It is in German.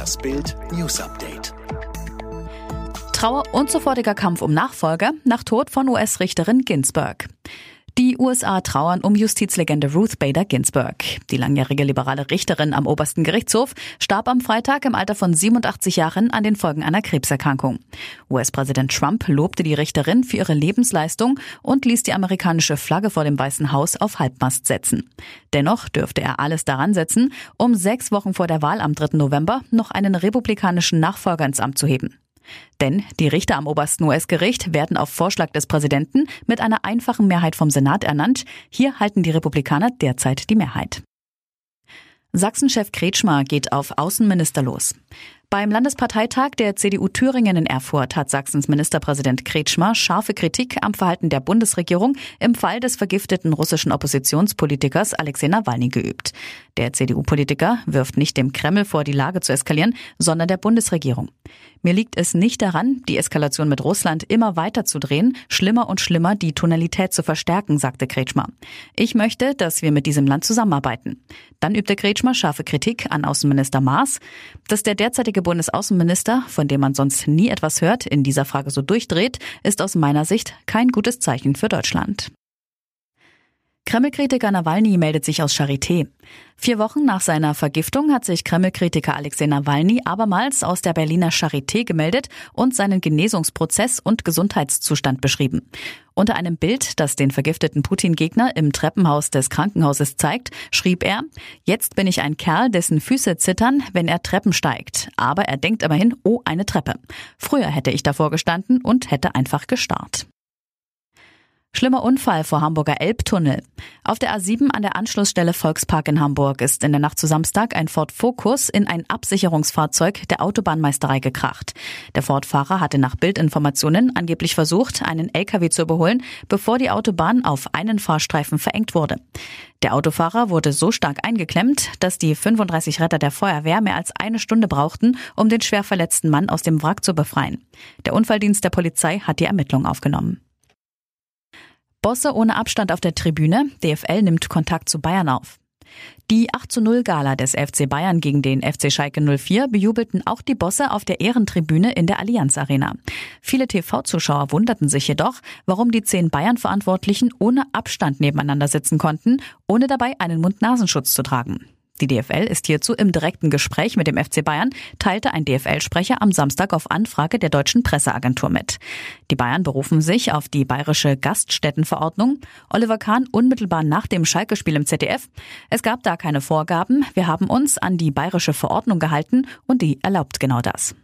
Das Bild News Update. Trauer und sofortiger Kampf um Nachfolger nach Tod von US-Richterin Ginsburg. Die USA trauern um Justizlegende Ruth Bader Ginsburg. Die langjährige liberale Richterin am obersten Gerichtshof starb am Freitag im Alter von 87 Jahren an den Folgen einer Krebserkrankung. US-Präsident Trump lobte die Richterin für ihre Lebensleistung und ließ die amerikanische Flagge vor dem Weißen Haus auf Halbmast setzen. Dennoch dürfte er alles daran setzen, um sechs Wochen vor der Wahl am 3. November noch einen republikanischen Nachfolger ins Amt zu heben. Denn die Richter am obersten US-Gericht werden auf Vorschlag des Präsidenten mit einer einfachen Mehrheit vom Senat ernannt. Hier halten die Republikaner derzeit die Mehrheit. Sachsenchef Kretschmer geht auf Außenminister los. Beim Landesparteitag der CDU Thüringen in Erfurt hat Sachsens Ministerpräsident Kretschmer scharfe Kritik am Verhalten der Bundesregierung im Fall des vergifteten russischen Oppositionspolitikers Alexei Nawalny geübt. Der CDU-Politiker wirft nicht dem Kreml vor, die Lage zu eskalieren, sondern der Bundesregierung. Mir liegt es nicht daran, die Eskalation mit Russland immer weiter zu drehen, schlimmer und schlimmer die Tonalität zu verstärken, sagte Kretschmer. Ich möchte, dass wir mit diesem Land zusammenarbeiten. Dann übte Kretschmer scharfe Kritik an Außenminister Maas, dass der derzeitige Bundesaußenminister, von dem man sonst nie etwas hört, in dieser Frage so durchdreht, ist aus meiner Sicht kein gutes Zeichen für Deutschland. Kreml-Kritiker Nawalny meldet sich aus Charité. Vier Wochen nach seiner Vergiftung hat sich Kreml-Kritiker Alexei Nawalny abermals aus der Berliner Charité gemeldet und seinen Genesungsprozess und Gesundheitszustand beschrieben. Unter einem Bild, das den vergifteten Putin-Gegner im Treppenhaus des Krankenhauses zeigt, schrieb er, jetzt bin ich ein Kerl, dessen Füße zittern, wenn er Treppen steigt. Aber er denkt immerhin, oh, eine Treppe. Früher hätte ich davor gestanden und hätte einfach gestarrt. Schlimmer Unfall vor Hamburger Elbtunnel. Auf der A7 an der Anschlussstelle Volkspark in Hamburg ist in der Nacht zu Samstag ein Ford Focus in ein Absicherungsfahrzeug der Autobahnmeisterei gekracht. Der Ford-Fahrer hatte nach Bildinformationen angeblich versucht, einen LKW zu überholen, bevor die Autobahn auf einen Fahrstreifen verengt wurde. Der Autofahrer wurde so stark eingeklemmt, dass die 35 Retter der Feuerwehr mehr als eine Stunde brauchten, um den schwer verletzten Mann aus dem Wrack zu befreien. Der Unfalldienst der Polizei hat die Ermittlung aufgenommen. Bosse ohne Abstand auf der Tribüne. DFL nimmt Kontakt zu Bayern auf. Die 8 zu 0 Gala des FC Bayern gegen den FC Schalke 04 bejubelten auch die Bosse auf der Ehrentribüne in der Allianz Arena. Viele TV-Zuschauer wunderten sich jedoch, warum die zehn Bayern-Verantwortlichen ohne Abstand nebeneinander sitzen konnten, ohne dabei einen Mund-Nasenschutz zu tragen. Die DFL ist hierzu im direkten Gespräch mit dem FC Bayern, teilte ein DFL-Sprecher am Samstag auf Anfrage der deutschen Presseagentur mit. Die Bayern berufen sich auf die bayerische Gaststättenverordnung. Oliver Kahn unmittelbar nach dem Schalke-Spiel im ZDF. Es gab da keine Vorgaben. Wir haben uns an die bayerische Verordnung gehalten und die erlaubt genau das.